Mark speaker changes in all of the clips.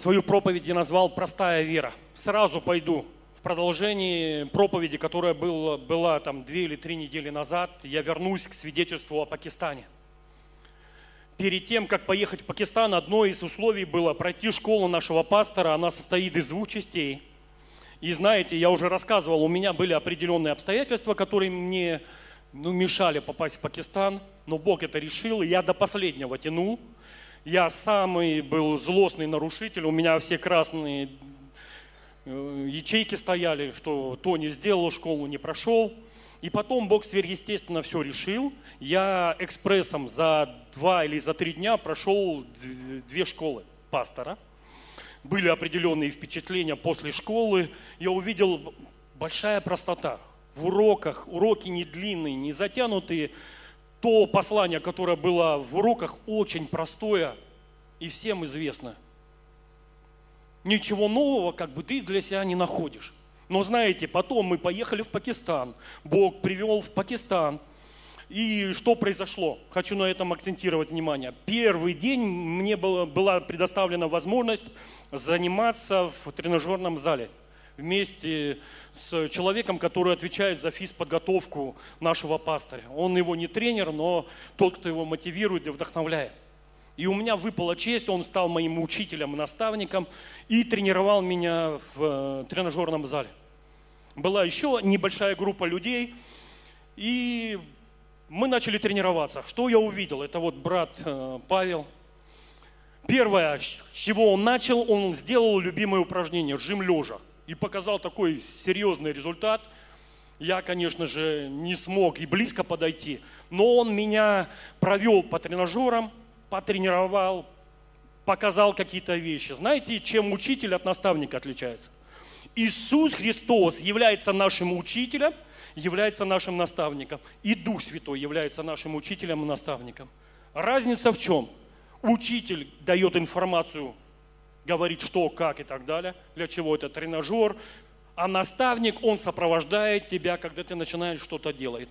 Speaker 1: Свою проповедь я назвал «Простая вера». Сразу пойду в продолжении проповеди, которая была, была там две или три недели назад, я вернусь к свидетельству о Пакистане. Перед тем, как поехать в Пакистан, одно из условий было пройти школу нашего пастора. Она состоит из двух частей. И знаете, я уже рассказывал, у меня были определенные обстоятельства, которые мне ну, мешали попасть в Пакистан, но Бог это решил, и я до последнего тянул. Я самый был злостный нарушитель, у меня все красные Э, ячейки стояли, что то не сделал, школу не прошел. И потом Бог сверхъестественно все решил. Я экспрессом за два или за три дня прошел две школы пастора. Были определенные впечатления после школы. Я увидел большая простота в уроках. Уроки не длинные, не затянутые. То послание, которое было в уроках, очень простое и всем известно – Ничего нового как бы ты для себя не находишь. Но знаете, потом мы поехали в Пакистан. Бог привел в Пакистан. И что произошло? Хочу на этом акцентировать внимание. Первый день мне было, была предоставлена возможность заниматься в тренажерном зале вместе с человеком, который отвечает за физподготовку нашего пастыря. Он его не тренер, но тот, кто его мотивирует и вдохновляет. И у меня выпала честь, он стал моим учителем, наставником и тренировал меня в э, тренажерном зале. Была еще небольшая группа людей, и мы начали тренироваться. Что я увидел? Это вот брат э, Павел. Первое, с чего он начал, он сделал любимое упражнение – жим лежа. И показал такой серьезный результат. Я, конечно же, не смог и близко подойти, но он меня провел по тренажерам – потренировал, показал какие-то вещи. Знаете, чем учитель от наставника отличается? Иисус Христос является нашим учителем, является нашим наставником. И Дух Святой является нашим учителем и наставником. Разница в чем? Учитель дает информацию, говорит что, как и так далее, для чего это тренажер, а наставник, он сопровождает тебя, когда ты начинаешь что-то делать,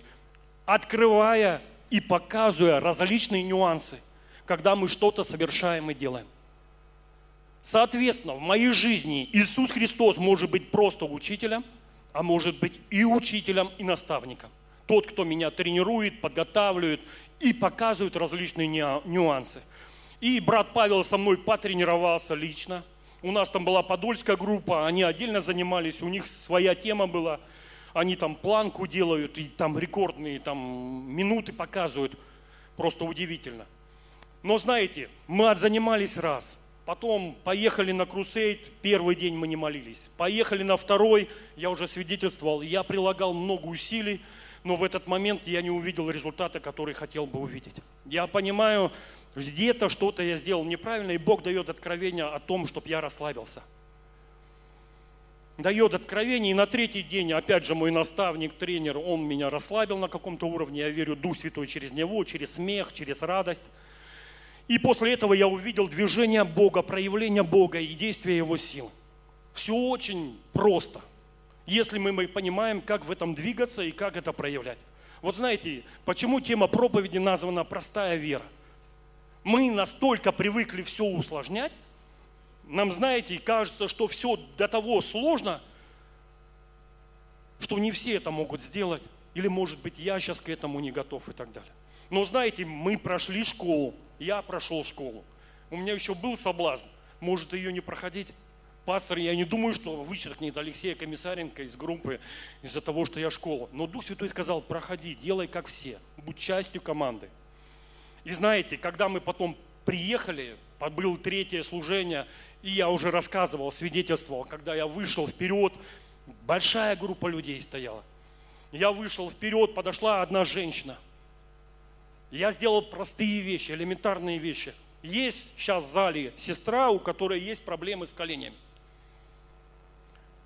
Speaker 1: открывая и показывая различные нюансы – когда мы что-то совершаем и делаем. Соответственно, в моей жизни Иисус Христос может быть просто учителем, а может быть и учителем, и наставником. Тот, кто меня тренирует, подготавливает и показывает различные нюансы. И брат Павел со мной потренировался лично. У нас там была подольская группа, они отдельно занимались, у них своя тема была. Они там планку делают, и там рекордные там, минуты показывают. Просто удивительно. Но знаете, мы отзанимались раз, потом поехали на крусейд, первый день мы не молились. Поехали на второй, я уже свидетельствовал, я прилагал много усилий, но в этот момент я не увидел результата, который хотел бы увидеть. Я понимаю, где-то что-то я сделал неправильно, и Бог дает откровение о том, чтобы я расслабился. Дает откровение, и на третий день, опять же, мой наставник, тренер, он меня расслабил на каком-то уровне, я верю, Дух Святой через него, через смех, через радость – и после этого я увидел движение Бога, проявление Бога и действие Его сил. Все очень просто, если мы понимаем, как в этом двигаться и как это проявлять. Вот знаете, почему тема проповеди названа «Простая вера»? Мы настолько привыкли все усложнять, нам, знаете, кажется, что все до того сложно, что не все это могут сделать. Или, может быть, я сейчас к этому не готов и так далее. Но знаете, мы прошли школу, я прошел школу. У меня еще был соблазн, может ее не проходить. Пастор, я не думаю, что вычеркнет Алексея Комиссаренко из группы из-за того, что я школа. Но Дух Святой сказал, проходи, делай как все, будь частью команды. И знаете, когда мы потом приехали, было третье служение, и я уже рассказывал, свидетельствовал, когда я вышел вперед, большая группа людей стояла. Я вышел вперед, подошла одна женщина – я сделал простые вещи, элементарные вещи. Есть сейчас в зале сестра, у которой есть проблемы с коленями.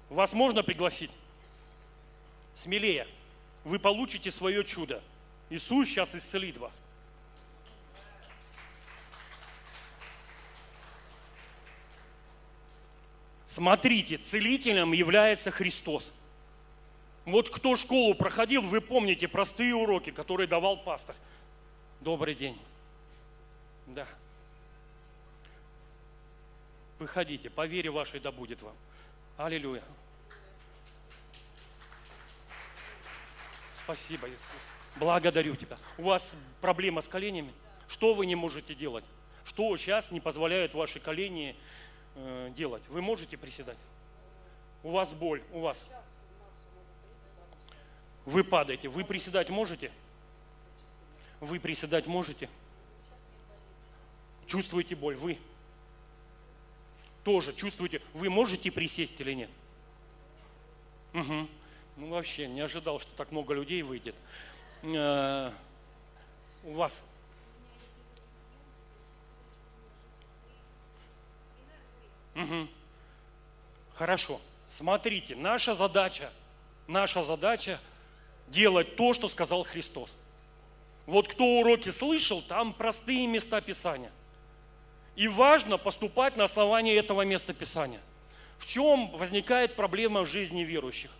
Speaker 1: Вас можно пригласить? Смелее. Вы получите свое чудо. Иисус сейчас исцелит вас. Смотрите, целителем является Христос. Вот кто школу проходил, вы помните простые уроки, которые давал пастор – Добрый день. Да. Выходите, по вере вашей да будет вам. Аллилуйя. Спасибо, Иисус. Благодарю Тебя. У вас проблема с коленями? Что вы не можете делать? Что сейчас не позволяет ваши колени э, делать? Вы можете приседать? У вас боль, у вас. Вы падаете. Вы приседать можете? Вы приседать можете? Чувствуете боль? Вы тоже чувствуете? Вы можете присесть или нет? Угу. Ну вообще не ожидал, что так много людей выйдет. Э, у вас Угу. Хорошо. Смотрите, наша задача, наша задача делать то, что сказал Христос. Вот кто уроки слышал, там простые места Писания. И важно поступать на основании этого места Писания. В чем возникает проблема в жизни верующих?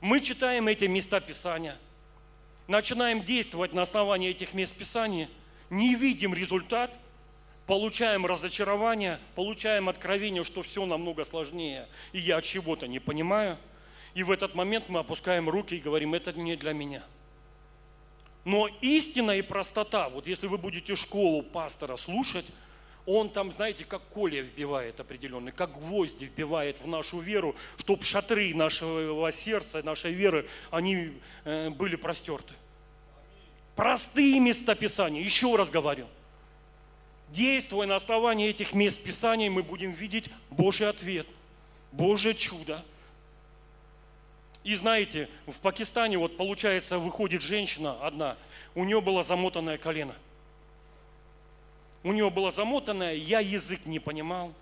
Speaker 1: Мы читаем эти места Писания, начинаем действовать на основании этих мест Писания, не видим результат, получаем разочарование, получаем откровение, что все намного сложнее, и я чего-то не понимаю. И в этот момент мы опускаем руки и говорим, это не для меня. Но истина и простота, вот если вы будете школу пастора слушать, он там, знаете, как коле вбивает определенный, как гвозди вбивает в нашу веру, чтобы шатры нашего сердца, нашей веры, они э, были простерты. Простые места Писания, еще раз говорю – Действуя на основании этих мест Писаний, мы будем видеть Божий ответ, Божье чудо. И знаете, в Пакистане вот получается выходит женщина одна, у нее было замотанное колено. У нее было замотанное, я язык не понимал,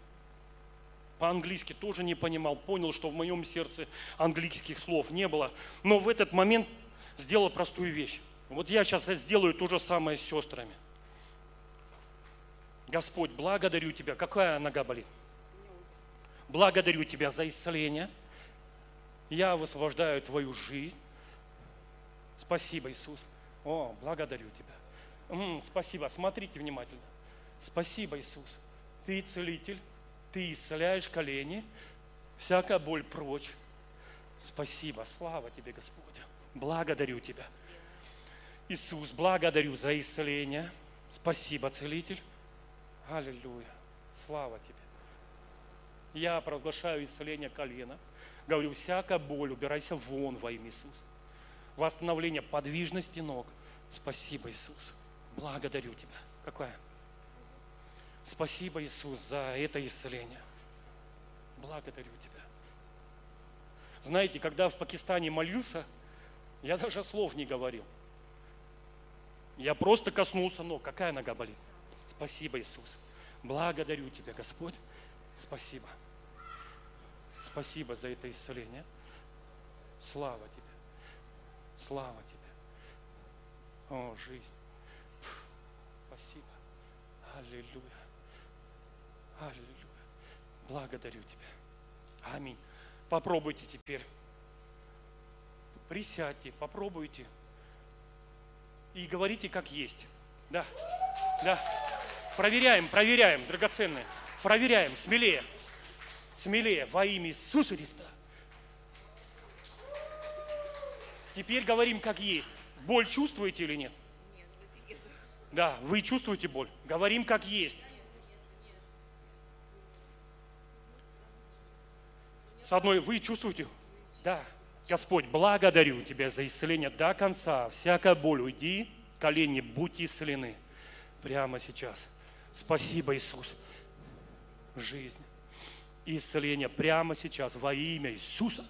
Speaker 1: по-английски тоже не понимал, понял, что в моем сердце английских слов не было. Но в этот момент сделал простую вещь. Вот я сейчас сделаю то же самое с сестрами – Господь, благодарю Тебя. Какая нога болит? Благодарю Тебя за исцеление. Я высвобождаю Твою жизнь. Спасибо, Иисус. О, благодарю Тебя. М-м, спасибо. Смотрите внимательно. Спасибо, Иисус. Ты целитель. Ты исцеляешь колени. Всякая боль прочь. Спасибо. Слава Тебе, Господь. Благодарю Тебя. Иисус, благодарю за исцеление. Спасибо, целитель. Аллилуйя. Слава тебе. Я провозглашаю исцеление колена. Говорю, всякая боль, убирайся вон во имя Иисуса. Восстановление подвижности ног. Спасибо, Иисус. Благодарю Тебя. Какое? Спасибо, Иисус, за это исцеление. Благодарю Тебя. Знаете, когда в Пакистане молился, я даже слов не говорил. Я просто коснулся ног. Какая нога болит? Спасибо, Иисус. Благодарю Тебя, Господь. Спасибо. Спасибо за это исцеление. Слава Тебе. Слава Тебе. О, жизнь. Спасибо. Аллилуйя. Аллилуйя. Благодарю Тебя. Аминь. Попробуйте теперь. Присядьте, попробуйте. И говорите как есть. Да. Да. Проверяем, проверяем, драгоценные. Проверяем, смелее. Смелее, во имя Иисуса Христа. Теперь говорим как есть. Боль чувствуете или нет? Да, вы чувствуете боль. Говорим как есть. С одной, вы чувствуете? Да. Господь, благодарю Тебя за исцеление до конца. Всякая боль уйди, колени будьте исцелены прямо сейчас. Спасибо, Иисус. Жизнь и исцеление прямо сейчас во имя Иисуса.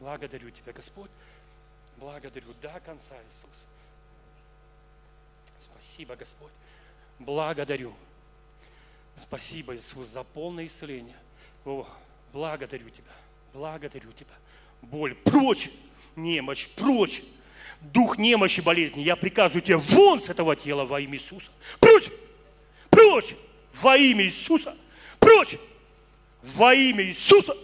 Speaker 1: Благодарю Тебя, Господь. Благодарю до конца, Иисус. Спасибо, Господь. Благодарю. Спасибо, Иисус, за полное исцеление. О, благодарю Тебя. Благодарю Тебя. Боль прочь, немощь прочь дух немощи болезни, я приказываю тебе вон с этого тела во имя Иисуса. Прочь! Во имя Иисуса! Прочь! Во имя Иисуса!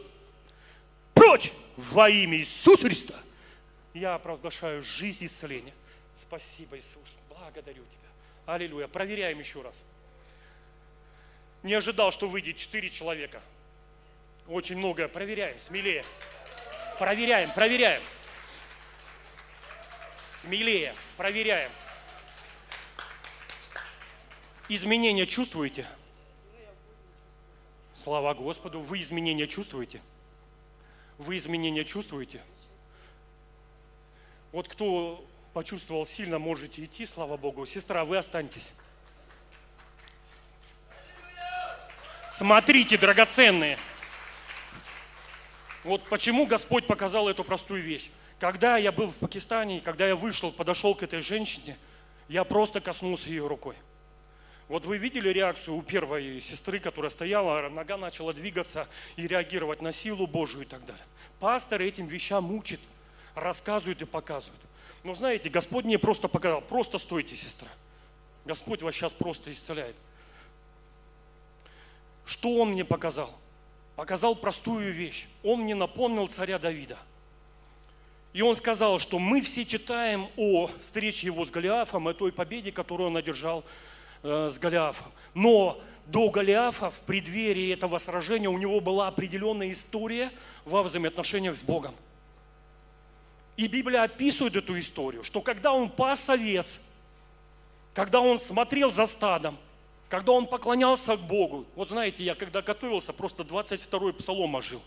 Speaker 1: Прочь! Во имя Иисуса Христа! Я провозглашаю жизнь и исцеление. Спасибо, Иисус. Благодарю Тебя. Аллилуйя. Проверяем еще раз. Не ожидал, что выйдет четыре человека. Очень многое. Проверяем, смелее. Проверяем, проверяем. Смелее, проверяем. Изменения чувствуете? Слава Господу. Вы изменения чувствуете? Вы изменения чувствуете? Вот кто почувствовал сильно, можете идти, слава Богу. Сестра, вы останетесь. Смотрите, драгоценные. Вот почему Господь показал эту простую вещь. Когда я был в Пакистане, когда я вышел, подошел к этой женщине, я просто коснулся ее рукой. Вот вы видели реакцию у первой сестры, которая стояла, нога начала двигаться и реагировать на силу Божию и так далее. Пастор этим вещам учит, рассказывает и показывает. Но знаете, Господь мне просто показал, просто стойте, сестра. Господь вас сейчас просто исцеляет. Что Он мне показал? Показал простую вещь. Он мне напомнил царя Давида. И он сказал, что мы все читаем о встрече его с Голиафом, о той победе, которую он одержал э, с Голиафом. Но до Голиафа, в преддверии этого сражения, у него была определенная история во взаимоотношениях с Богом. И Библия описывает эту историю, что когда он пас овец, когда он смотрел за стадом, когда он поклонялся к Богу, вот знаете, я когда готовился, просто 22-й псалом ожил.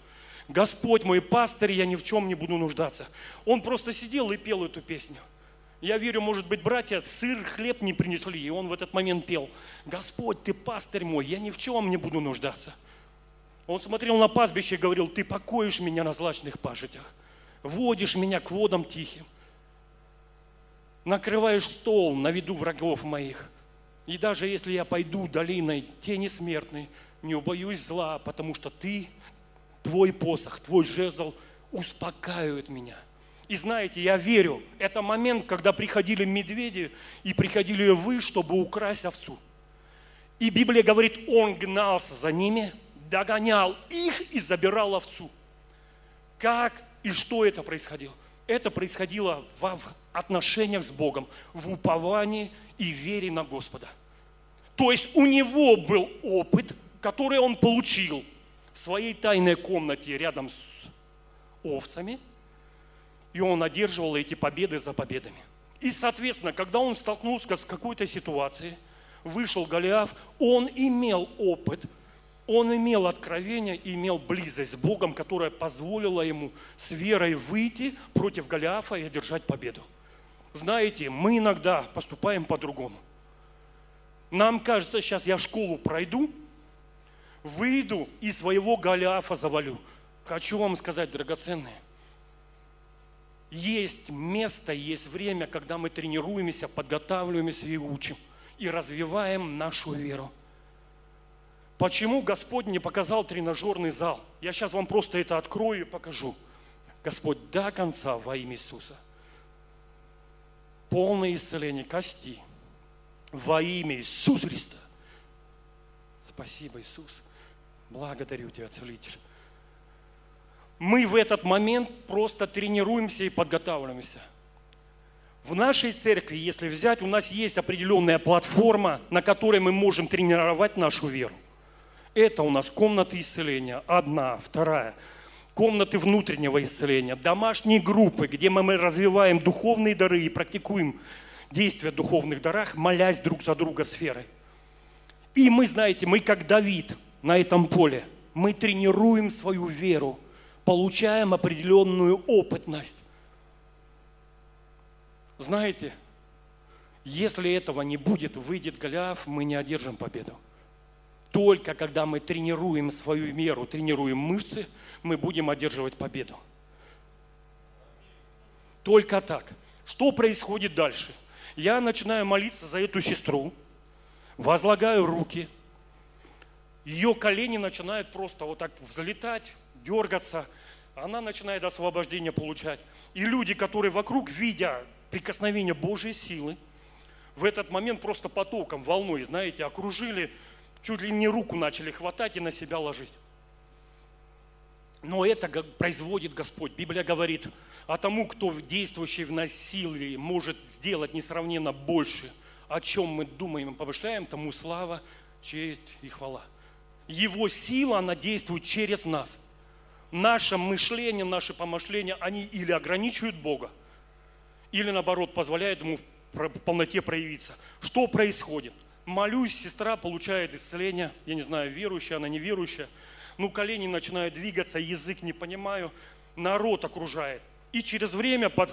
Speaker 1: Господь мой пастырь, я ни в чем не буду нуждаться. Он просто сидел и пел эту песню. Я верю, может быть, братья сыр, хлеб не принесли, и он в этот момент пел. Господь, ты пастырь мой, я ни в чем не буду нуждаться. Он смотрел на пастбище и говорил, ты покоишь меня на злачных пажитях, водишь меня к водам тихим, накрываешь стол на виду врагов моих – и даже если я пойду долиной тени смертной, не убоюсь зла, потому что ты, твой посох, твой жезл успокаивает меня. И знаете, я верю, это момент, когда приходили медведи и приходили вы, чтобы украсть овцу. И Библия говорит, он гнался за ними, догонял их и забирал овцу. Как и что это происходило? Это происходило в отношениях с Богом, в уповании и вере на Господа. То есть у него был опыт, который он получил в своей тайной комнате рядом с овцами, и он одерживал эти победы за победами. И, соответственно, когда он столкнулся с какой-то ситуацией, вышел Голиаф, он имел опыт, он имел откровение, имел близость с Богом, которая позволила ему с верой выйти против Голиафа и одержать победу. Знаете, мы иногда поступаем по-другому. Нам кажется, сейчас я школу пройду, выйду и своего Голиафа завалю. Хочу вам сказать, драгоценные, есть место, есть время, когда мы тренируемся, подготавливаемся и учим, и развиваем нашу веру. Почему Господь не показал тренажерный зал? Я сейчас вам просто это открою и покажу. Господь до конца во имя Иисуса – полное исцеление кости во имя Иисуса Христа. Спасибо, Иисус. Благодарю Тебя, Целитель. Мы в этот момент просто тренируемся и подготавливаемся. В нашей церкви, если взять, у нас есть определенная платформа, на которой мы можем тренировать нашу веру. Это у нас комната исцеления, одна, вторая – комнаты внутреннего исцеления, домашние группы, где мы развиваем духовные дары и практикуем действия в духовных дарах, молясь друг за друга сферой. И мы, знаете, мы как Давид на этом поле, мы тренируем свою веру, получаем определенную опытность. Знаете, если этого не будет, выйдет Голиаф, мы не одержим победу. Только когда мы тренируем свою веру, тренируем мышцы, мы будем одерживать победу. Только так. Что происходит дальше? Я начинаю молиться за эту сестру, возлагаю руки, ее колени начинают просто вот так взлетать, дергаться, она начинает освобождение получать. И люди, которые вокруг, видя прикосновение Божьей силы, в этот момент просто потоком, волной, знаете, окружили чуть ли не руку начали хватать и на себя ложить. Но это производит Господь. Библия говорит, а тому, кто действующий в насилии может сделать несравненно больше, о чем мы думаем и повышаем, тому слава, честь и хвала. Его сила, она действует через нас. Наше мышление, наши помышления, они или ограничивают Бога, или наоборот позволяют Ему в полноте проявиться. Что происходит? Молюсь, сестра получает исцеление, я не знаю, верующая, она неверующая. Ну, колени начинают двигаться, язык не понимаю, народ окружает. И через время, под...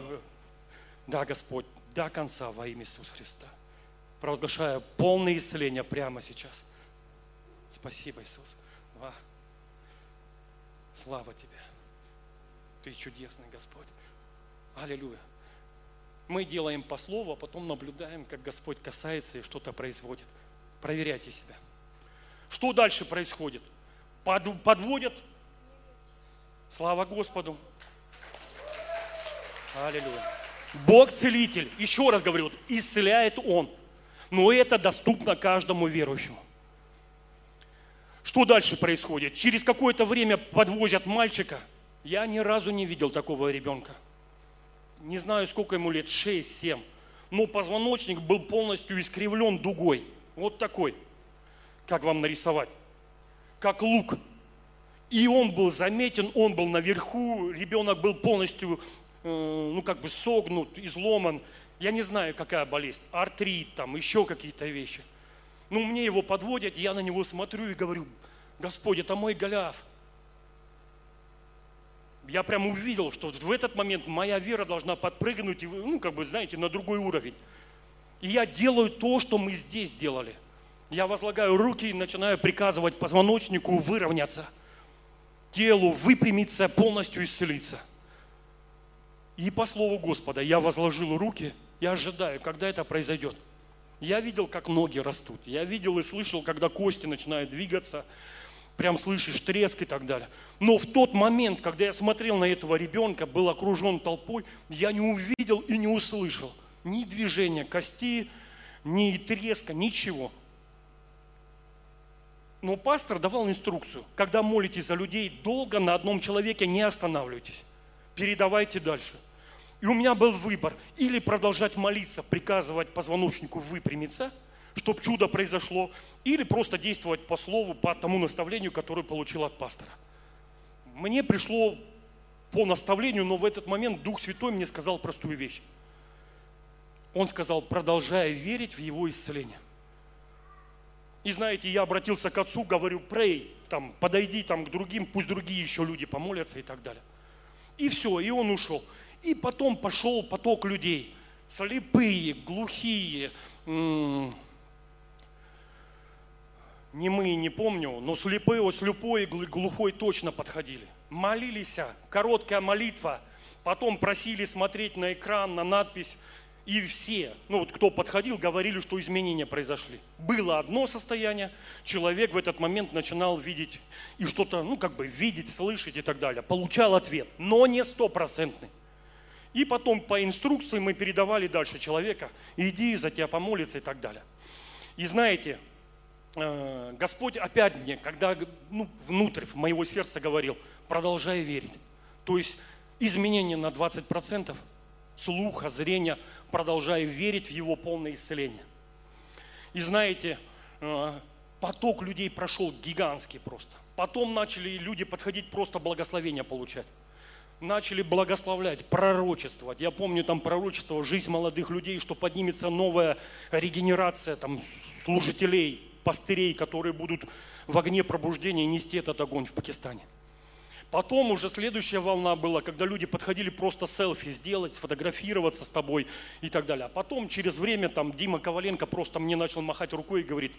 Speaker 1: да, Господь, до конца во имя Иисуса Христа. Провозглашаю полное исцеление прямо сейчас. Спасибо, Иисус. Слава Тебе. Ты чудесный Господь. Аллилуйя. Мы делаем по слову, а потом наблюдаем, как Господь касается и что-то производит. Проверяйте себя. Что дальше происходит? Под, подводят. Слава Господу. Аллилуйя. Бог целитель, еще раз говорю, исцеляет Он. Но это доступно каждому верующему. Что дальше происходит? Через какое-то время подвозят мальчика. Я ни разу не видел такого ребенка. Не знаю, сколько ему лет, 6-7. Но позвоночник был полностью искривлен дугой. Вот такой. Как вам нарисовать? Как лук. И он был заметен, он был наверху, ребенок был полностью Э, ну, как бы согнут, изломан. Я не знаю, какая болезнь, артрит, там, еще какие-то вещи. Ну, мне его подводят, я на него смотрю и говорю, Господь, это мой Голиаф. Я прям увидел, что в этот момент моя вера должна подпрыгнуть, ну, как бы, знаете, на другой уровень. И я делаю то, что мы здесь делали. Я возлагаю руки и начинаю приказывать позвоночнику выровняться, телу выпрямиться, полностью исцелиться. И по слову Господа я возложил руки, я ожидаю, когда это произойдет. Я видел, как ноги растут. Я видел и слышал, когда кости начинают двигаться. Прям слышишь треск и так далее. Но в тот момент, когда я смотрел на этого ребенка, был окружен толпой, я не увидел и не услышал ни движения кости, ни треска, ничего. Но пастор давал инструкцию. Когда молитесь за людей, долго на одном человеке не останавливайтесь. Передавайте дальше. И у меня был выбор. Или продолжать молиться, приказывать позвоночнику выпрямиться, чтобы чудо произошло, или просто действовать по слову, по тому наставлению, которое получил от пастора. Мне пришло по наставлению, но в этот момент Дух Святой мне сказал простую вещь. Он сказал, продолжая верить в его исцеление. И знаете, я обратился к отцу, говорю, прей, там, подойди там к другим, пусть другие еще люди помолятся и так далее. И все, и он ушел. И потом пошел поток людей. Слепые, глухие, немые, не помню, но слепые, слепой глухой точно подходили. Молились, короткая молитва, потом просили смотреть на экран, на надпись, и все, ну вот кто подходил, говорили, что изменения произошли. Было одно состояние, человек в этот момент начинал видеть и что-то, ну как бы видеть, слышать и так далее. Получал ответ, но не стопроцентный. И потом по инструкции мы передавали дальше человека, иди, за тебя помолиться и так далее. И знаете, э, Господь опять мне, когда ну, внутрь в моего сердца говорил, продолжай верить. То есть изменение на 20%, слуха, зрения, продолжай верить в Его полное исцеление. И знаете, э, поток людей прошел гигантский просто. Потом начали люди подходить просто благословения получать начали благословлять, пророчествовать. Я помню там пророчество «Жизнь молодых людей», что поднимется новая регенерация там, служителей, пастырей, которые будут в огне пробуждения нести этот огонь в Пакистане. Потом уже следующая волна была, когда люди подходили просто селфи сделать, сфотографироваться с тобой и так далее. А потом через время там Дима Коваленко просто мне начал махать рукой и говорит,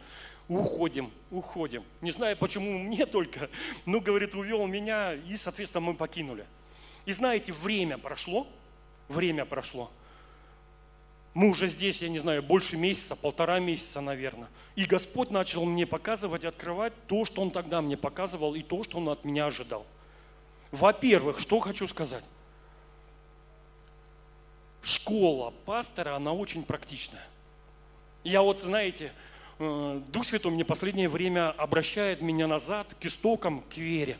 Speaker 1: уходим, уходим. Не знаю, почему мне только, но, говорит, увел меня и, соответственно, мы покинули. И знаете, время прошло, время прошло. Мы уже здесь, я не знаю, больше месяца, полтора месяца, наверное. И Господь начал мне показывать, открывать то, что Он тогда мне показывал, и то, что Он от меня ожидал. Во-первых, что хочу сказать. Школа пастора, она очень практичная. Я вот, знаете, э, Дух Святой мне последнее время обращает меня назад к истокам, к вере.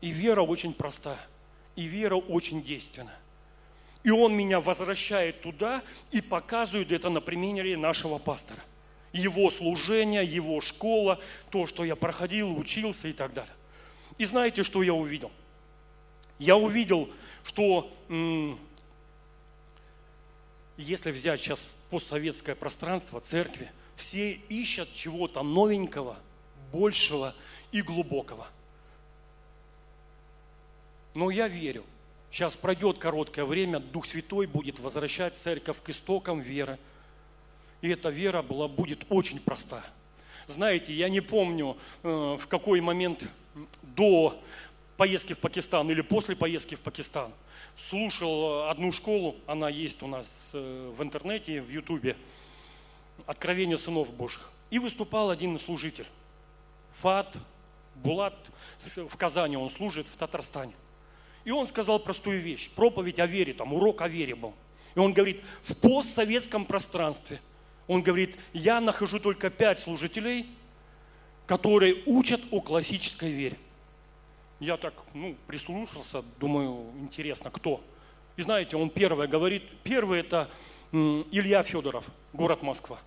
Speaker 1: И вера очень простая и вера очень действенна. И он меня возвращает туда и показывает это на примере нашего пастора. Его служение, его школа, то, что я проходил, учился и так далее. И знаете, что я увидел? Я увидел, что если взять сейчас постсоветское пространство, церкви, все ищут чего-то новенького, большего и глубокого. Но я верю, сейчас пройдет короткое время, Дух Святой будет возвращать церковь к истокам веры. И эта вера была, будет очень простая. Знаете, я не помню, э, в какой момент до поездки в Пакистан или после поездки в Пакистан слушал одну школу, она есть у нас э, в интернете, в Ютубе, «Откровение сынов Божьих». И выступал один служитель, Фат Булат, в Казани он служит, в Татарстане. И он сказал простую вещь, проповедь о вере, там урок о вере был. И он говорит, в постсоветском пространстве, он говорит, я нахожу только пять служителей, которые учат о классической вере. Я так, ну, прислушался, думаю, интересно, кто. И знаете, он первое говорит, первый это Илья Федоров, город Москва.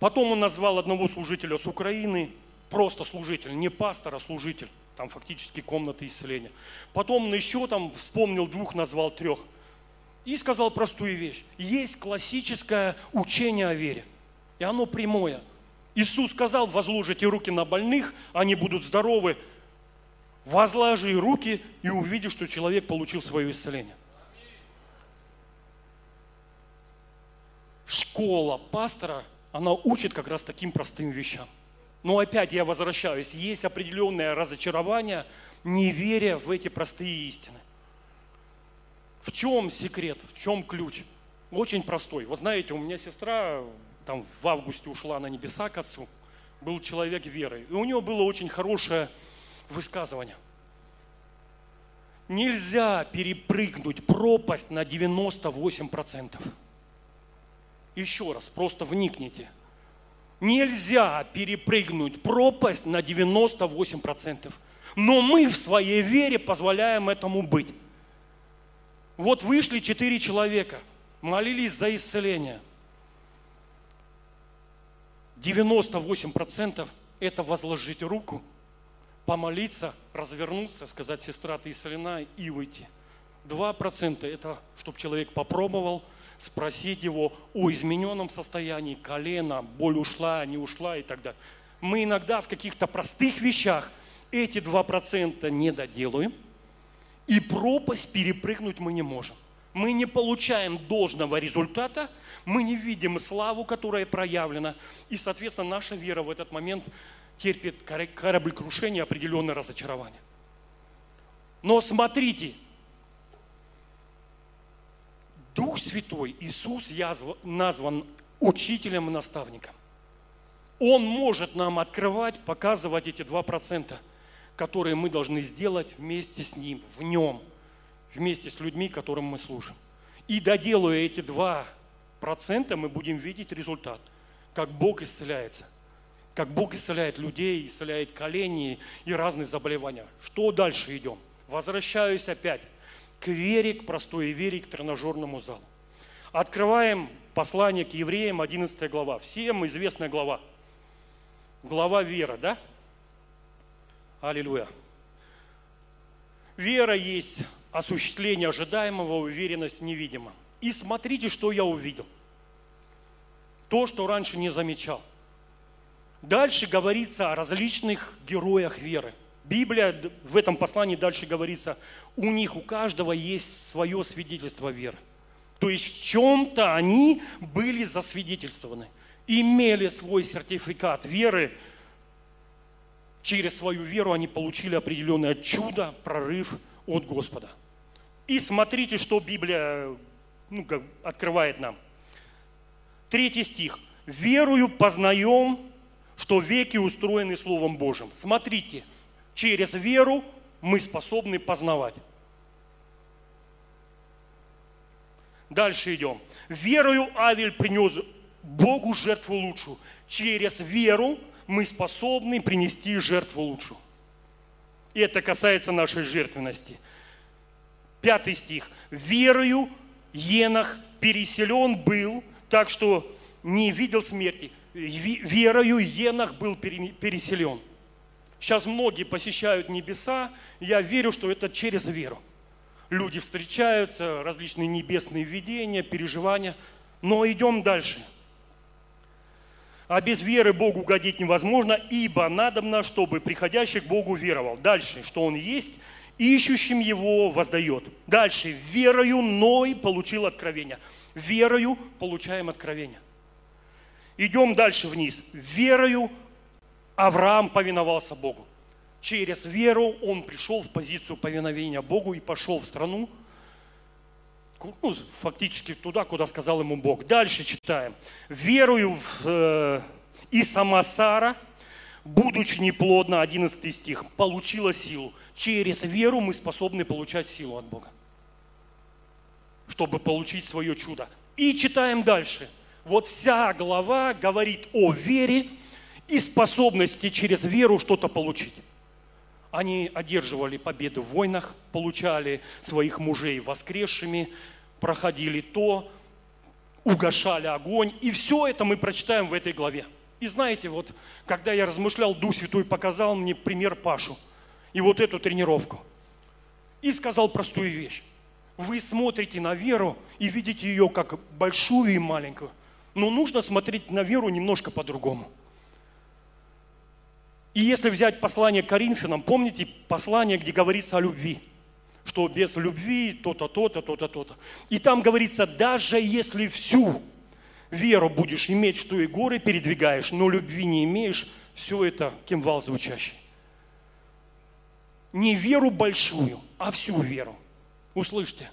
Speaker 1: Потом он назвал одного служителя с Украины, просто служитель, не пастор, а служитель. Там фактически комнаты исцеления. Потом еще там вспомнил двух, назвал трех. И сказал простую вещь. Есть классическое учение о вере. И оно прямое. Иисус сказал, возложите руки на больных, они будут здоровы. Возложи руки и увидишь, что человек получил свое исцеление. Школа пастора, она учит как раз таким простым вещам. Но опять я возвращаюсь, есть определенное разочарование, неверие в эти простые истины. В чем секрет, в чем ключ? Очень простой. Вот знаете, у меня сестра там в августе ушла на небеса к отцу, был человек веры. И у него было очень хорошее высказывание. Нельзя перепрыгнуть пропасть на 98%. Еще раз, просто вникните. Нельзя перепрыгнуть пропасть на 98%. Но мы в своей вере позволяем этому быть. Вот вышли четыре человека, молились за исцеление. 98% это возложить руку, помолиться, развернуться, сказать, сестра, ты исцелена, и уйти. 2% это, чтобы человек попробовал, спросить его о измененном состоянии, колено, боль ушла, не ушла и так далее. Мы иногда в каких-то простых вещах эти 2% не доделаем, и пропасть перепрыгнуть мы не можем. Мы не получаем должного результата – мы не видим славу, которая проявлена, и, соответственно, наша вера в этот момент терпит кораблекрушение, определенное разочарование. Но смотрите, Дух Святой, Иисус назван учителем и наставником. Он может нам открывать, показывать эти два процента, которые мы должны сделать вместе с Ним, в Нем, вместе с людьми, которым мы служим. И доделывая эти два процента мы будем видеть результат, как Бог исцеляется, как Бог исцеляет людей, исцеляет колени и разные заболевания. Что дальше идем? Возвращаюсь опять к вере, к простой вере, к тренажерному залу. Открываем послание к евреям, 11 глава. Всем известная глава. Глава вера, да? Аллилуйя. Вера есть осуществление ожидаемого, уверенность невидима. И смотрите, что я увидел. То, что раньше не замечал. Дальше говорится о различных героях веры. Библия в этом послании дальше говорится, у них у каждого есть свое свидетельство веры. То есть в чем-то они были засвидетельствованы, имели свой сертификат веры, через свою веру они получили определенное чудо, прорыв от Господа. И смотрите, что Библия ну, как, открывает нам. Третий стих. «Верую познаем, что веки устроены Словом Божьим». Смотрите, через веру мы способны познавать. Дальше идем. Верою Авель принес Богу жертву лучшую. Через веру мы способны принести жертву лучшую. И это касается нашей жертвенности. Пятый стих. Верою Енах переселен был, так что не видел смерти. Верою Енах был переселен. Сейчас многие посещают небеса. Я верю, что это через веру. Люди встречаются, различные небесные видения, переживания. Но идем дальше. А без веры Богу угодить невозможно, ибо надобно, чтобы приходящий к Богу веровал. Дальше, что Он есть, ищущим Его воздает. Дальше, верою Ной получил откровение. Верою получаем откровение. Идем дальше вниз. Верою Авраам повиновался Богу. Через веру он пришел в позицию повиновения Богу и пошел в страну, ну, фактически туда, куда сказал ему Бог. Дальше читаем. Верую в, э, и сама Сара, будучи неплодна, 11 стих, получила силу. Через веру мы способны получать силу от Бога, чтобы получить свое чудо. И читаем дальше. Вот вся глава говорит о вере и способности через веру что-то получить. Они одерживали победы в войнах, получали своих мужей воскресшими, проходили то, угошали огонь. И все это мы прочитаем в этой главе. И знаете, вот когда я размышлял, Дух Святой показал мне пример Пашу и вот эту тренировку. И сказал простую вещь. Вы смотрите на веру и видите ее как большую и маленькую. Но нужно смотреть на веру немножко по-другому. И если взять послание к Коринфянам, помните послание, где говорится о любви, что без любви то-то, то-то, то-то, то-то. И там говорится, даже если всю веру будешь иметь, что и горы передвигаешь, но любви не имеешь, все это кимвал звучащий. Не веру большую, а всю веру. Услышьте.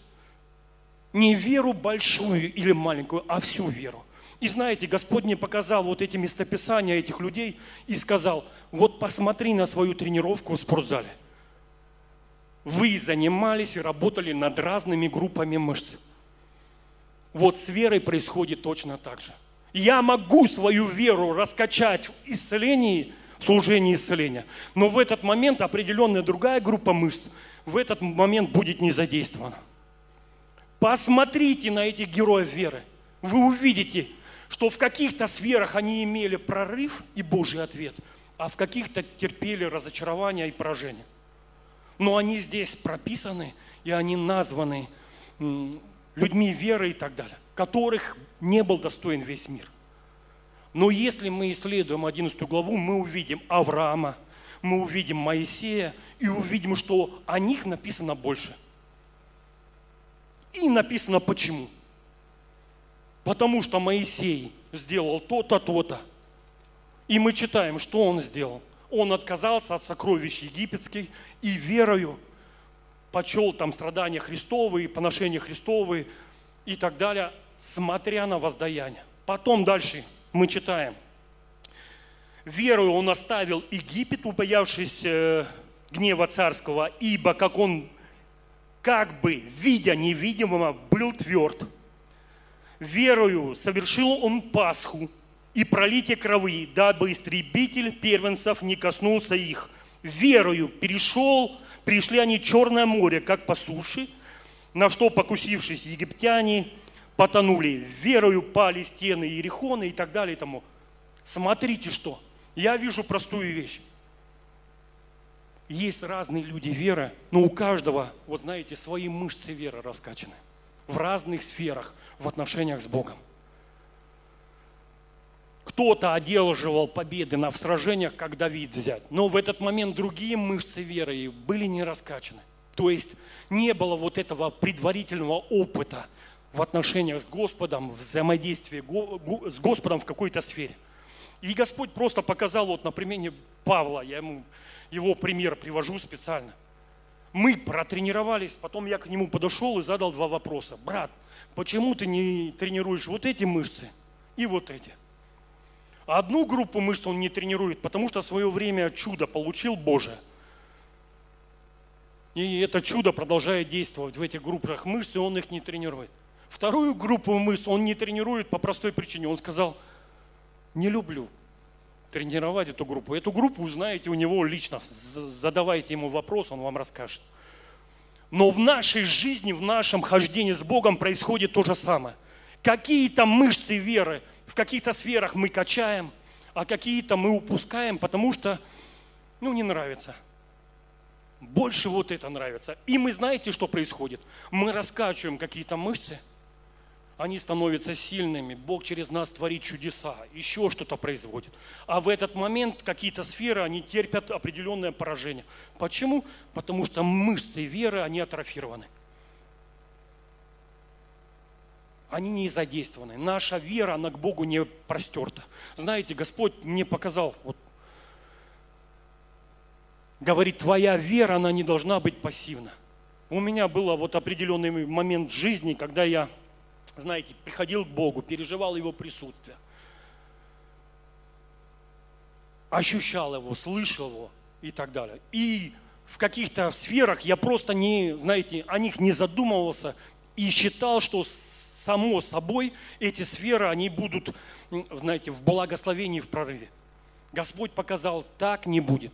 Speaker 1: Не веру большую или маленькую, а всю веру. И знаете, Господь мне показал вот эти местописания этих людей и сказал, вот посмотри на свою тренировку в спортзале. Вы занимались и работали над разными группами мышц. Вот с верой происходит точно так же. Я могу свою веру раскачать в исцелении, в служении исцеления, но в этот момент определенная другая группа мышц в этот момент будет не задействована. Посмотрите на этих героев веры. Вы увидите, что в каких-то сферах они имели прорыв и Божий ответ, а в каких-то терпели разочарование и поражение. Но они здесь прописаны, и они названы людьми веры и так далее, которых не был достоин весь мир. Но если мы исследуем 11 главу, мы увидим Авраама, мы увидим Моисея и увидим, что о них написано больше. И написано почему. Потому что Моисей сделал то-то, то-то. И мы читаем, что он сделал. Он отказался от сокровищ египетских и верою почел там страдания Христовые, поношения Христовые и так далее, смотря на воздаяние. Потом дальше мы читаем. Верою он оставил Египет, убоявшись э, гнева царского, ибо как он, как бы, видя невидимого, был тверд – верою совершил он Пасху и пролитие крови, дабы истребитель первенцев не коснулся их. Верою перешел, пришли они Черное море, как по суше, на что, покусившись египтяне, потонули. Верою пали стены Иерихона и так далее. И тому. Смотрите что. Я вижу простую вещь. Есть разные люди веры, но у каждого, вот знаете, свои мышцы веры раскачаны в разных сферах в отношениях с Богом. Кто-то одерживал победы на в сражениях, как Давид взять, но в этот момент другие мышцы веры были не раскачаны. То есть не было вот этого предварительного опыта в отношениях с Господом, взаимодействии с Господом в какой-то сфере. И Господь просто показал вот на примере Павла, я ему его пример привожу специально. Мы протренировались, потом я к нему подошел и задал два вопроса. Брат, почему ты не тренируешь вот эти мышцы и вот эти? одну группу мышц он не тренирует, потому что в свое время чудо получил Божие. И это чудо продолжает действовать в этих группах мышц, и он их не тренирует. Вторую группу мышц он не тренирует по простой причине. Он сказал, не люблю тренировать эту группу. Эту группу узнаете у него лично. Задавайте ему вопрос, он вам расскажет. Но в нашей жизни, в нашем хождении с Богом происходит то же самое. Какие-то мышцы веры в каких-то сферах мы качаем, а какие-то мы упускаем, потому что, ну, не нравится. Больше вот это нравится. И мы знаете, что происходит? Мы раскачиваем какие-то мышцы, они становятся сильными, Бог через нас творит чудеса, еще что-то производит. А в этот момент какие-то сферы, они терпят определенное поражение. Почему? Потому что мышцы веры, они атрофированы. Они не задействованы. Наша вера, она к Богу не простерта. Знаете, Господь мне показал, вот, говорит, твоя вера, она не должна быть пассивна. У меня был вот определенный момент жизни, когда я знаете, приходил к Богу, переживал Его присутствие, ощущал Его, слышал Его и так далее. И в каких-то сферах я просто не, знаете, о них не задумывался и считал, что само собой эти сферы, они будут, знаете, в благословении, в прорыве. Господь показал, так не будет.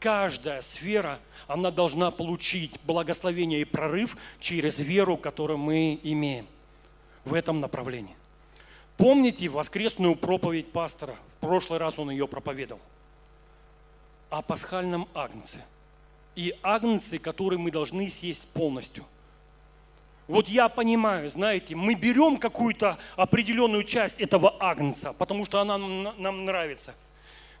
Speaker 1: Каждая сфера, она должна получить благословение и прорыв через веру, которую мы имеем в этом направлении. Помните воскресную проповедь пастора? В прошлый раз он ее проповедовал. О пасхальном агнце. И агнце, который мы должны съесть полностью. Вот я понимаю, знаете, мы берем какую-то определенную часть этого агнца, потому что она нам нравится.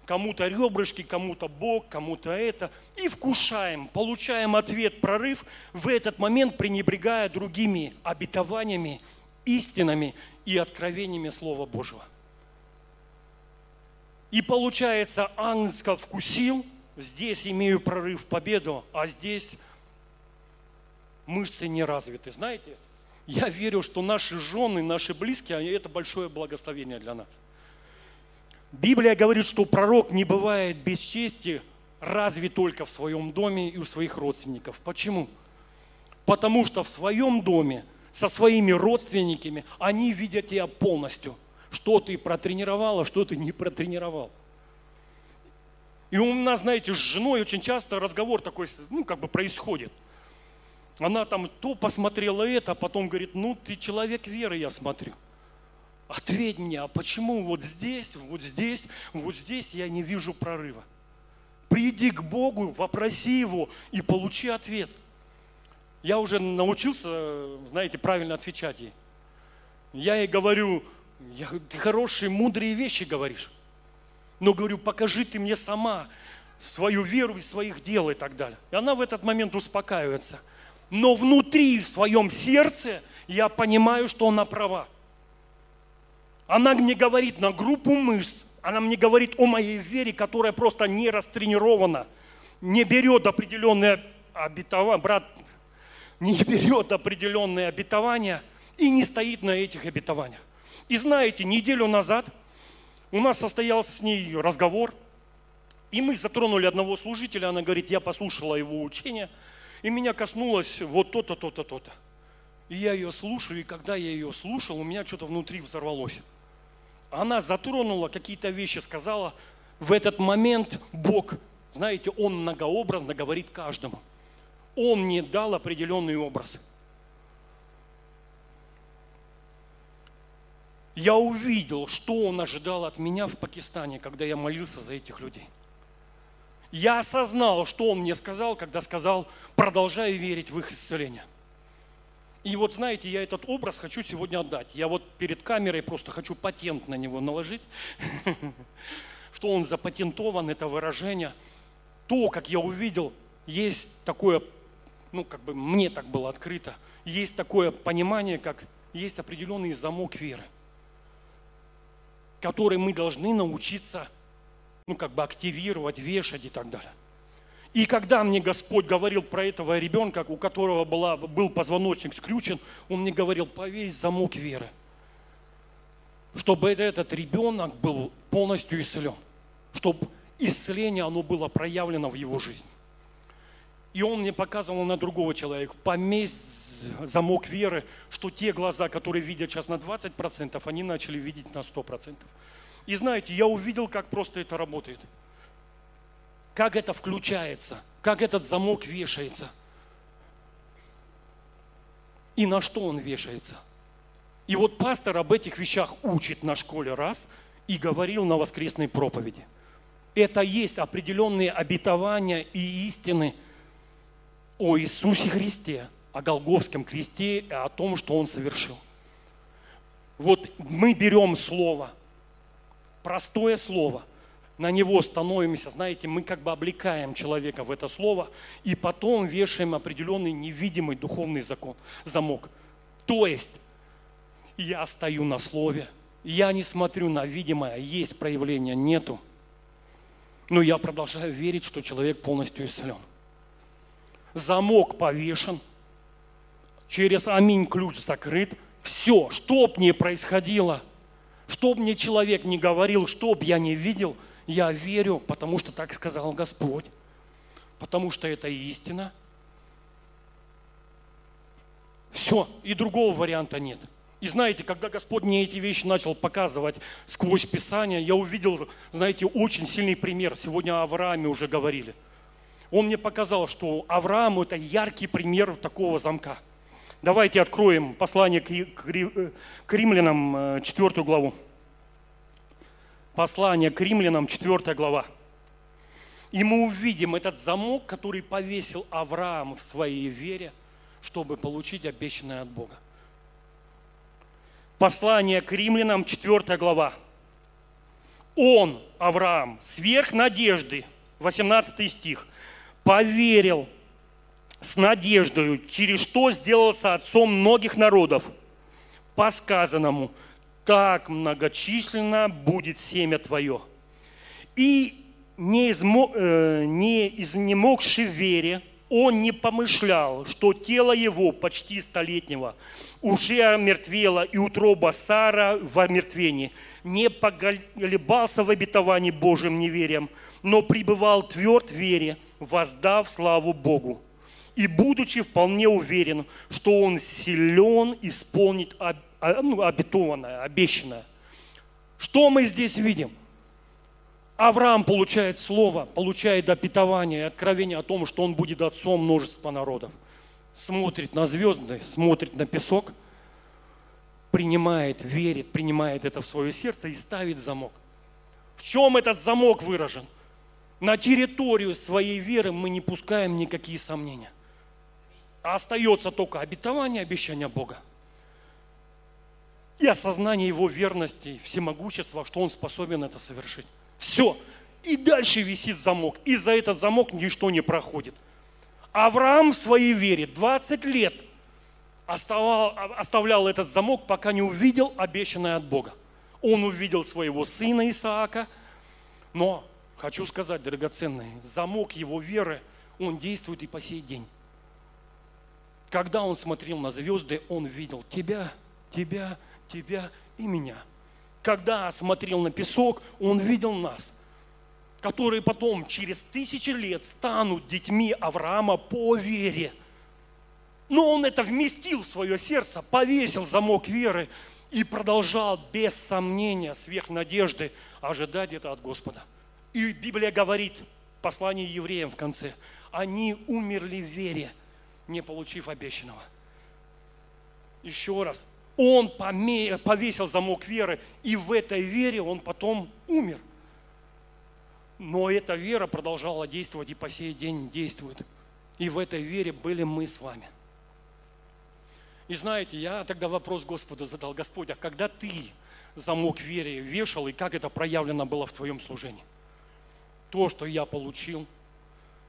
Speaker 1: Кому-то ребрышки, кому-то бок, кому-то это. И вкушаем, получаем ответ, прорыв, в этот момент пренебрегая другими обетованиями истинами и откровениями Слова Божьего. И получается, ангел вкусил, здесь имею прорыв, победу, а здесь мышцы не развиты. Знаете, я верю, что наши жены, наши близкие, это большое благословение для нас. Библия говорит, что пророк не бывает без чести, разве только в своем доме и у своих родственников. Почему? Потому что в своем доме – со своими родственниками, они видят тебя полностью. Что ты протренировал, а что ты не протренировал. И у нас, знаете, с женой очень часто разговор такой, ну, как бы происходит. Она там то посмотрела это, а потом говорит, ну, ты человек веры, я смотрю. Ответь мне, а почему вот здесь, вот здесь, вот здесь я не вижу прорыва? Приди к Богу, вопроси Его и получи ответ – я уже научился, знаете, правильно отвечать ей. Я ей говорю, я, ты хорошие, мудрые вещи говоришь. Но говорю, покажи ты мне сама свою веру и своих дел и так далее. И она в этот момент успокаивается. Но внутри, в своем сердце, я понимаю, что она права. Она мне говорит на группу мышц, она мне говорит о моей вере, которая просто не растренирована, не берет определенное обетование. Брат не берет определенные обетования и не стоит на этих обетованиях. И знаете, неделю назад у нас состоялся с ней разговор, и мы затронули одного служителя, она говорит, я послушала его учение, и меня коснулось вот то-то, то-то, то-то. И я ее слушаю, и когда я ее слушал, у меня что-то внутри взорвалось. Она затронула какие-то вещи, сказала, в этот момент Бог, знаете, Он многообразно говорит каждому – он мне дал определенный образ. Я увидел, что он ожидал от меня в Пакистане, когда я молился за этих людей. Я осознал, что он мне сказал, когда сказал, продолжай верить в их исцеление. И вот знаете, я этот образ хочу сегодня отдать. Я вот перед камерой просто хочу патент на него наложить, что он запатентован, это выражение. То, как я увидел, есть такое ну, как бы мне так было открыто, есть такое понимание, как есть определенный замок веры, который мы должны научиться, ну, как бы активировать, вешать и так далее. И когда мне Господь говорил про этого ребенка, у которого была, был позвоночник скрючен, Он мне говорил, повесь замок веры, чтобы этот ребенок был полностью исцелен, чтобы исцеление, оно было проявлено в его жизни. И он мне показывал на другого человека, помесь замок веры, что те глаза, которые видят сейчас на 20%, они начали видеть на 100%. И знаете, я увидел, как просто это работает. Как это включается, как этот замок вешается. И на что он вешается. И вот пастор об этих вещах учит на школе раз и говорил на воскресной проповеди. Это есть определенные обетования и истины о Иисусе Христе, о Голговском кресте о том, что Он совершил. Вот мы берем слово, простое слово, на него становимся, знаете, мы как бы облекаем человека в это слово, и потом вешаем определенный невидимый духовный закон, замок. То есть я стою на слове, я не смотрю на видимое, есть проявление, нету. Но я продолжаю верить, что человек полностью исцелен. Замок повешен, через аминь ключ закрыт. Все, что б ни происходило, что б мне человек не говорил, что б я не видел, я верю, потому что так сказал Господь, потому что это истина. Все, и другого варианта нет – и знаете, когда Господь мне эти вещи начал показывать сквозь Писание, я увидел, знаете, очень сильный пример. Сегодня о Аврааме уже говорили. Он мне показал, что Авраам – это яркий пример такого замка. Давайте откроем послание к римлянам, 4 э, главу. Послание к римлянам, 4 глава. И мы увидим этот замок, который повесил Авраам в своей вере, чтобы получить обещанное от Бога. Послание к римлянам, 4 глава. Он, Авраам, сверх надежды, 18 стих, поверил с надеждой, через что сделался отцом многих народов, по сказанному, так многочисленно будет семя твое. И не, измо, э, не изнемогши в вере, он не помышлял, что тело его почти столетнего уже омертвело, и утроба Сара в омертвении. Не поголебался в обетовании Божьим неверием, но пребывал тверд в вере, воздав славу Богу. И будучи вполне уверен, что он силен исполнить ну, обетованное, обещанное. Что мы здесь видим? Авраам получает слово, получает обетование и откровение о том, что он будет отцом множества народов. Смотрит на звезды, смотрит на песок, принимает, верит, принимает это в свое сердце и ставит замок. В чем этот замок выражен? На территорию своей веры мы не пускаем никакие сомнения. А остается только обетование, обещание Бога. И осознание Его верности, всемогущества, что Он способен это совершить. Все. И дальше висит замок. И за этот замок ничто не проходит. Авраам в своей вере 20 лет оставлял, оставлял этот замок, пока не увидел обещанное от Бога. Он увидел своего сына Исаака, но, хочу сказать, драгоценный, замок его веры, он действует и по сей день. Когда он смотрел на звезды, он видел тебя, тебя, тебя и меня – когда смотрел на песок, он видел нас, которые потом через тысячи лет станут детьми Авраама по вере. Но он это вместил в свое сердце, повесил замок веры и продолжал без сомнения, сверх надежды ожидать это от Господа. И Библия говорит, послание евреям в конце, они умерли в вере, не получив обещанного. Еще раз, он повесил замок веры, и в этой вере он потом умер. Но эта вера продолжала действовать и по сей день действует. И в этой вере были мы с вами. И знаете, я тогда вопрос Господу задал, Господь, а когда ты замок веры вешал, и как это проявлено было в твоем служении? То, что я получил,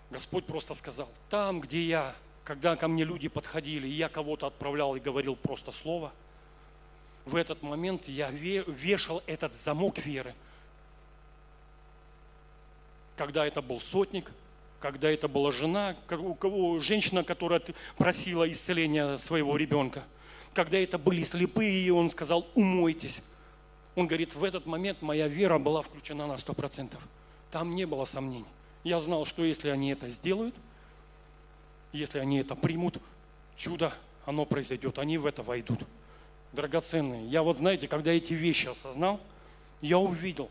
Speaker 1: Господь просто сказал, там, где я, когда ко мне люди подходили, я кого-то отправлял и говорил просто слово – в этот момент я вешал этот замок веры. Когда это был сотник, когда это была жена, у кого, женщина, которая просила исцеления своего ребенка, когда это были слепые, и он сказал, умойтесь. Он говорит, в этот момент моя вера была включена на сто процентов. Там не было сомнений. Я знал, что если они это сделают, если они это примут, чудо, оно произойдет, они в это войдут драгоценные. Я вот, знаете, когда эти вещи осознал, я увидел,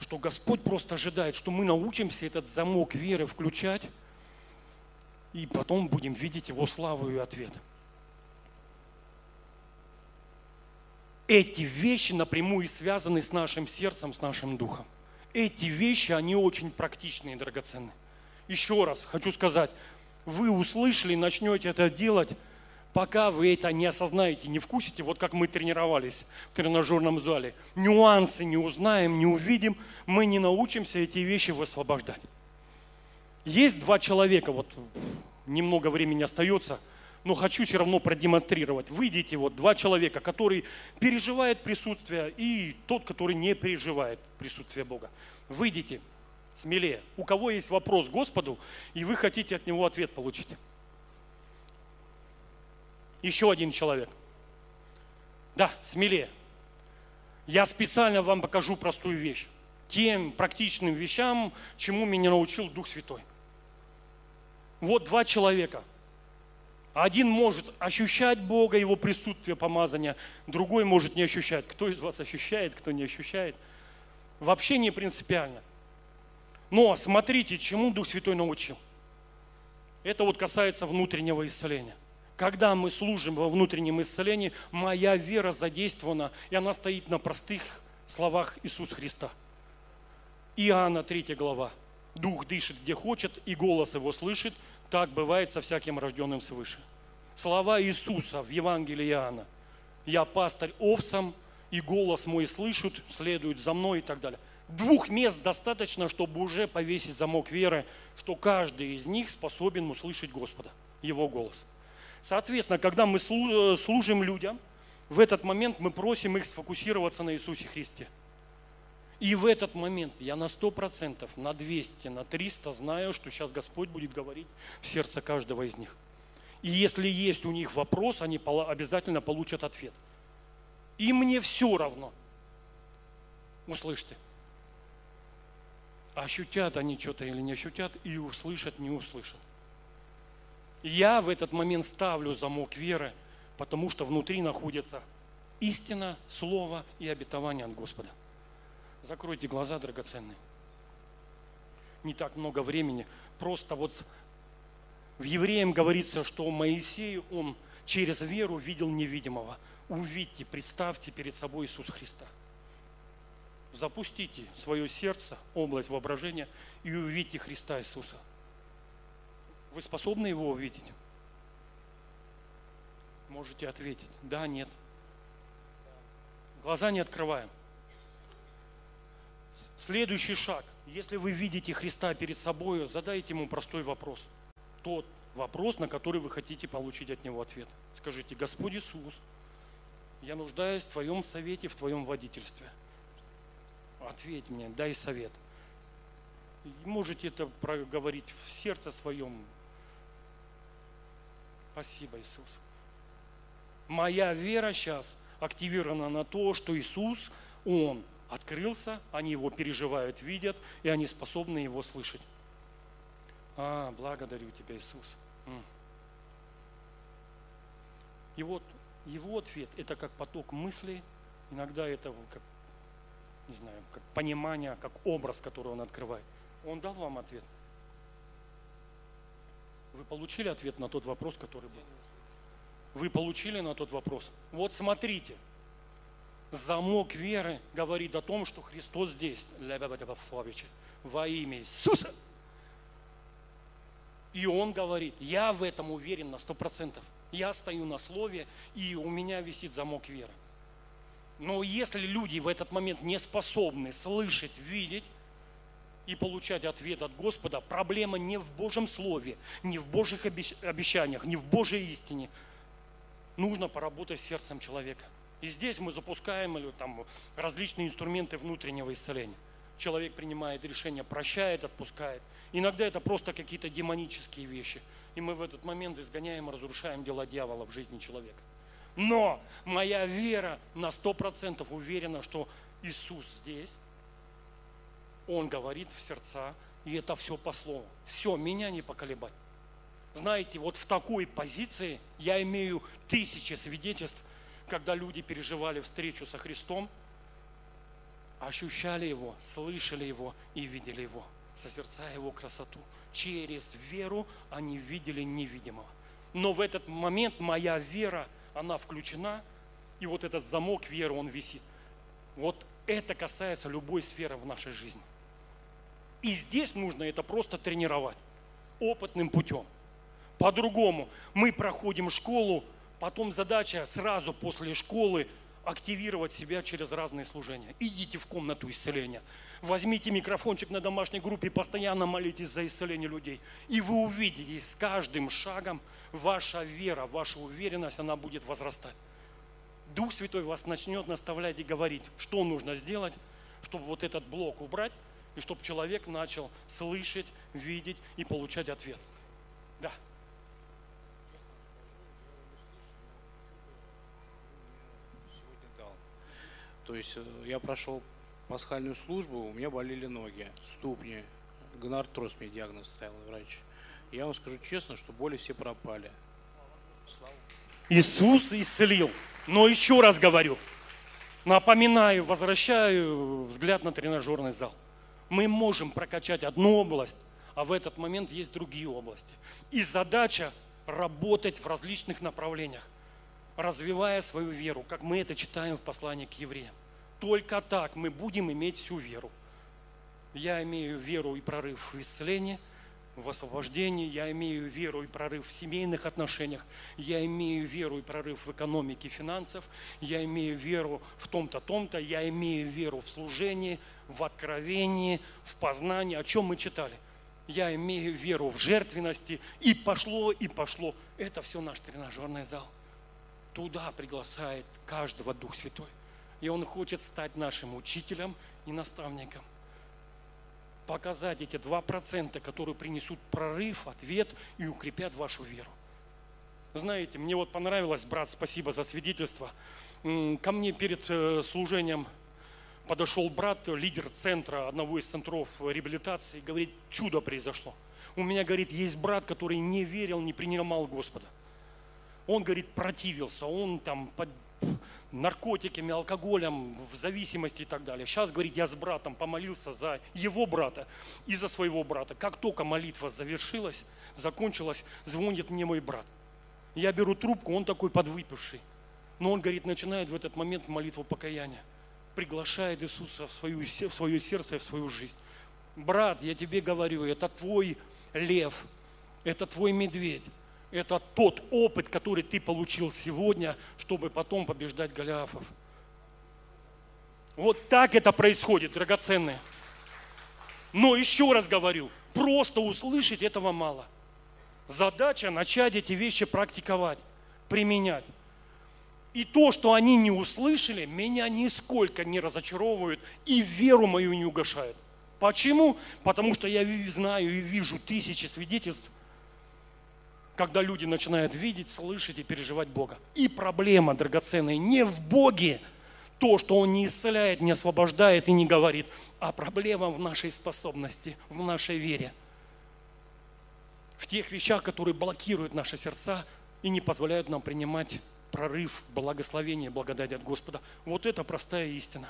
Speaker 1: что Господь просто ожидает, что мы научимся этот замок веры включать, и потом будем видеть Его славу и ответ. эти вещи напрямую связаны с нашим сердцем, с нашим духом. Эти вещи, они очень практичные и драгоценные. Еще раз хочу сказать, вы услышали, начнете это делать, пока вы это не осознаете, не вкусите, вот как мы тренировались в тренажерном зале. Нюансы не узнаем, не увидим, мы не научимся эти вещи высвобождать. Есть два человека, вот немного времени остается, но хочу все равно продемонстрировать. Выйдите, вот два человека, который переживает присутствие, и тот, который не переживает присутствие Бога. Выйдите смелее. У кого есть вопрос Господу, и вы хотите от него ответ получить. Еще один человек. Да, смелее. Я специально вам покажу простую вещь. Тем практичным вещам, чему меня научил Дух Святой. Вот два человека. Один может ощущать Бога, Его присутствие, помазания, другой может не ощущать. Кто из вас ощущает, кто не ощущает. Вообще не принципиально. Но смотрите, чему Дух Святой научил. Это вот касается внутреннего исцеления. Когда мы служим во внутреннем исцелении, моя вера задействована, и она стоит на простых словах Иисуса Христа. Иоанна 3 глава. Дух дышит где хочет, и голос его слышит – так бывает со всяким рожденным свыше. Слова Иисуса в Евангелии Иоанна. Я пастырь овцам, и голос мой слышат, следуют за мной и так далее. Двух мест достаточно, чтобы уже повесить замок веры, что каждый из них способен услышать Господа, Его голос. Соответственно, когда мы служим людям, в этот момент мы просим их сфокусироваться на Иисусе Христе – и в этот момент я на 100%, на 200, на 300 знаю, что сейчас Господь будет говорить в сердце каждого из них. И если есть у них вопрос, они обязательно получат ответ. И мне все равно. Услышьте. Ощутят они что-то или не ощутят, и услышат, не услышат. Я в этот момент ставлю замок веры, потому что внутри находится истина, слово и обетование от Господа. Закройте глаза, драгоценные. Не так много времени. Просто вот в Евреям говорится, что Моисей, он через веру видел невидимого. Увидьте, представьте перед собой Иисуса Христа. Запустите свое сердце, область воображения и увидите Христа Иисуса. Вы способны его увидеть? Можете ответить, да, нет. Глаза не открываем. Следующий шаг. Если вы видите Христа перед собой, задайте ему простой вопрос. Тот вопрос, на который вы хотите получить от него ответ. Скажите, Господь Иисус, я нуждаюсь в Твоем совете, в Твоем водительстве. Ответь мне, дай совет. Можете это проговорить в сердце своем. Спасибо, Иисус. Моя вера сейчас активирована на то, что Иисус, Он открылся, они его переживают, видят, и они способны его слышать. А, благодарю тебя, Иисус. И вот его ответ – это как поток мыслей, иногда это как, не знаю, как понимание, как образ, который он открывает. Он дал вам ответ. Вы получили ответ на тот вопрос, который был? Вы получили на тот вопрос? Вот смотрите – замок веры говорит о том, что Христос здесь, во имя Иисуса. И он говорит, я в этом уверен на сто процентов. Я стою на слове, и у меня висит замок веры. Но если люди в этот момент не способны слышать, видеть и получать ответ от Господа, проблема не в Божьем Слове, не в Божьих обещаниях, не в Божьей истине. Нужно поработать с сердцем человека – и здесь мы запускаем или, там, различные инструменты внутреннего исцеления. Человек принимает решение, прощает, отпускает. Иногда это просто какие-то демонические вещи. И мы в этот момент изгоняем разрушаем дела дьявола в жизни человека. Но моя вера на 100% уверена, что Иисус здесь, Он говорит в сердца, и это все по слову. Все, меня не поколебать. Знаете, вот в такой позиции я имею тысячи свидетельств, когда люди переживали встречу со Христом, ощущали Его, слышали Его и видели Его, созерцая Его красоту. Через веру они видели невидимого. Но в этот момент моя вера, она включена, и вот этот замок веры, он висит. Вот это касается любой сферы в нашей жизни. И здесь нужно это просто тренировать опытным путем. По-другому мы проходим школу, потом задача сразу после школы активировать себя через разные служения. Идите в комнату исцеления. Возьмите микрофончик на домашней группе постоянно молитесь за исцеление людей. И вы увидите, с каждым шагом ваша вера, ваша уверенность, она будет возрастать. Дух Святой вас начнет наставлять и говорить, что нужно сделать, чтобы вот этот блок убрать, и чтобы человек начал слышать, видеть и получать ответ. Да.
Speaker 2: То есть э, я прошел пасхальную службу, у меня болели ноги, ступни, гонартроз мне диагноз ставил врач. Я вам скажу честно, что боли все пропали.
Speaker 1: Иисус исцелил. Но еще раз говорю, напоминаю, возвращаю взгляд на тренажерный зал. Мы можем прокачать одну область, а в этот момент есть другие области. И задача работать в различных направлениях, развивая свою веру, как мы это читаем в послании к евреям. Только так мы будем иметь всю веру. Я имею веру и прорыв в исцелении – в освобождении, я имею веру и прорыв в семейных отношениях, я имею веру и прорыв в экономике финансов, я имею веру в том-то, том-то, я имею веру в служении, в откровении, в познании, о чем мы читали. Я имею веру в жертвенности, и пошло, и пошло. Это все наш тренажерный зал. Туда приглашает каждого Дух Святой. И Он хочет стать нашим учителем и наставником показать эти 2%, которые принесут прорыв, ответ и укрепят вашу веру. Знаете, мне вот понравилось, брат, спасибо за свидетельство. Ко мне перед э, служением подошел брат, лидер центра, одного из центров реабилитации, говорит, чудо произошло. У меня, говорит, есть брат, который не верил, не принимал Господа. Он, говорит, противился, он там наркотиками, алкоголем, в зависимости и так далее. Сейчас, говорит, я с братом помолился за его брата и за своего брата. Как только молитва завершилась, закончилась, звонит мне мой брат. Я беру трубку, он такой подвыпивший. Но он, говорит, начинает в этот момент молитву покаяния. Приглашает Иисуса в, свою, в свое сердце, в свою жизнь. Брат, я тебе говорю, это твой лев, это твой медведь это тот опыт, который ты получил сегодня, чтобы потом побеждать Голиафов. Вот так это происходит, драгоценные. Но еще раз говорю, просто услышать этого мало. Задача начать эти вещи практиковать, применять. И то, что они не услышали, меня нисколько не разочаровывают и веру мою не угошают. Почему? Потому что я знаю и вижу тысячи свидетельств, когда люди начинают видеть, слышать и переживать Бога. И проблема драгоценная не в Боге, то, что Он не исцеляет, не освобождает и не говорит, а проблема в нашей способности, в нашей вере. В тех вещах, которые блокируют наши сердца и не позволяют нам принимать прорыв, благословение, благодать от Господа. Вот это простая истина.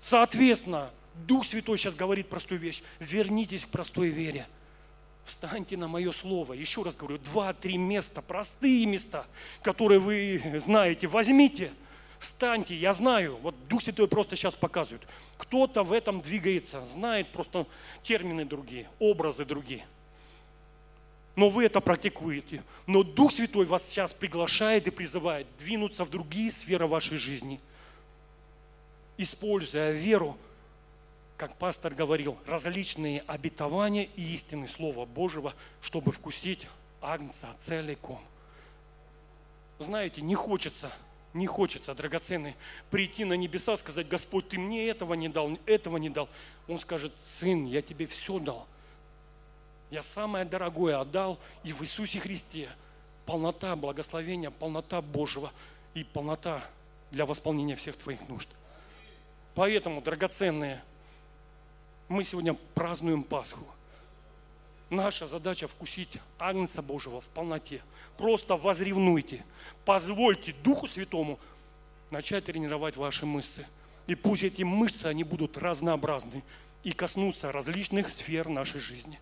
Speaker 1: Соответственно, Дух Святой сейчас говорит простую вещь. Вернитесь к простой вере – Встаньте на мое слово. Еще раз говорю, два-три места, простые места, которые вы знаете. Возьмите, встаньте. Я знаю, вот Дух Святой просто сейчас показывает. Кто-то в этом двигается, знает просто термины другие, образы другие. Но вы это практикуете. Но Дух Святой вас сейчас приглашает и призывает двинуться в другие сферы вашей жизни, используя веру как пастор говорил, различные обетования и истины Слова Божьего, чтобы вкусить Агнца целиком. Знаете, не хочется, не хочется, драгоценный, прийти на небеса, сказать, Господь, ты мне этого не дал, этого не дал. Он скажет, сын, я тебе все дал. Я самое дорогое отдал, и в Иисусе Христе полнота благословения, полнота Божьего и полнота для восполнения всех твоих нужд. Поэтому, драгоценные, мы сегодня празднуем Пасху. Наша задача вкусить Агнца Божьего в полноте. Просто возревнуйте. Позвольте Духу Святому начать тренировать ваши мышцы. И пусть эти мышцы, они будут разнообразны и коснутся различных сфер нашей жизни.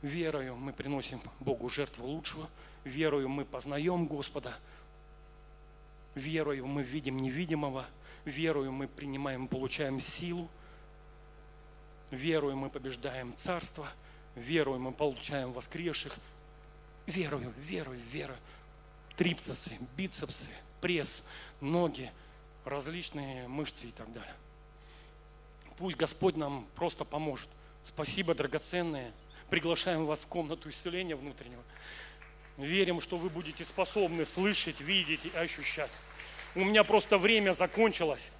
Speaker 1: Верою мы приносим Богу жертву лучшего. Верою мы познаем Господа. Верою мы видим невидимого, верою мы принимаем, получаем силу, верою мы побеждаем царство, верою мы получаем воскресших, верою, верою, верою. Трипцепсы, бицепсы, пресс, ноги, различные мышцы и так далее. Пусть Господь нам просто поможет. Спасибо, драгоценные. Приглашаем вас в комнату исцеления внутреннего. Верим, что вы будете способны слышать, видеть и ощущать. У меня просто время закончилось.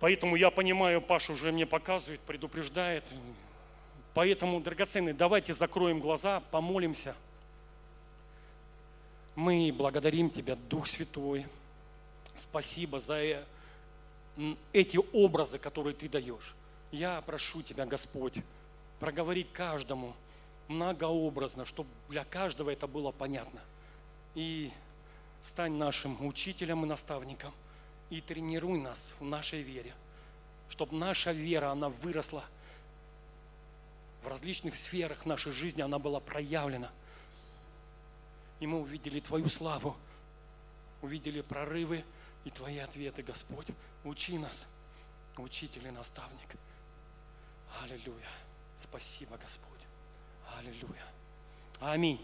Speaker 1: Поэтому я понимаю, Паша уже мне показывает, предупреждает. Поэтому, драгоценные, давайте закроем глаза, помолимся. Мы благодарим Тебя, Дух Святой. Спасибо за эти образы, которые Ты даешь. Я прошу Тебя, Господь, проговорить каждому многообразно, чтобы для каждого это было понятно. И стань нашим учителем и наставником. И тренируй нас в нашей вере, чтобы наша вера, она выросла в различных сферах нашей жизни, она была проявлена. И мы увидели Твою славу, увидели прорывы и Твои ответы, Господь. Учи нас, учитель и наставник. Аллилуйя. Спасибо, Господь. Аллилуйя. Аминь.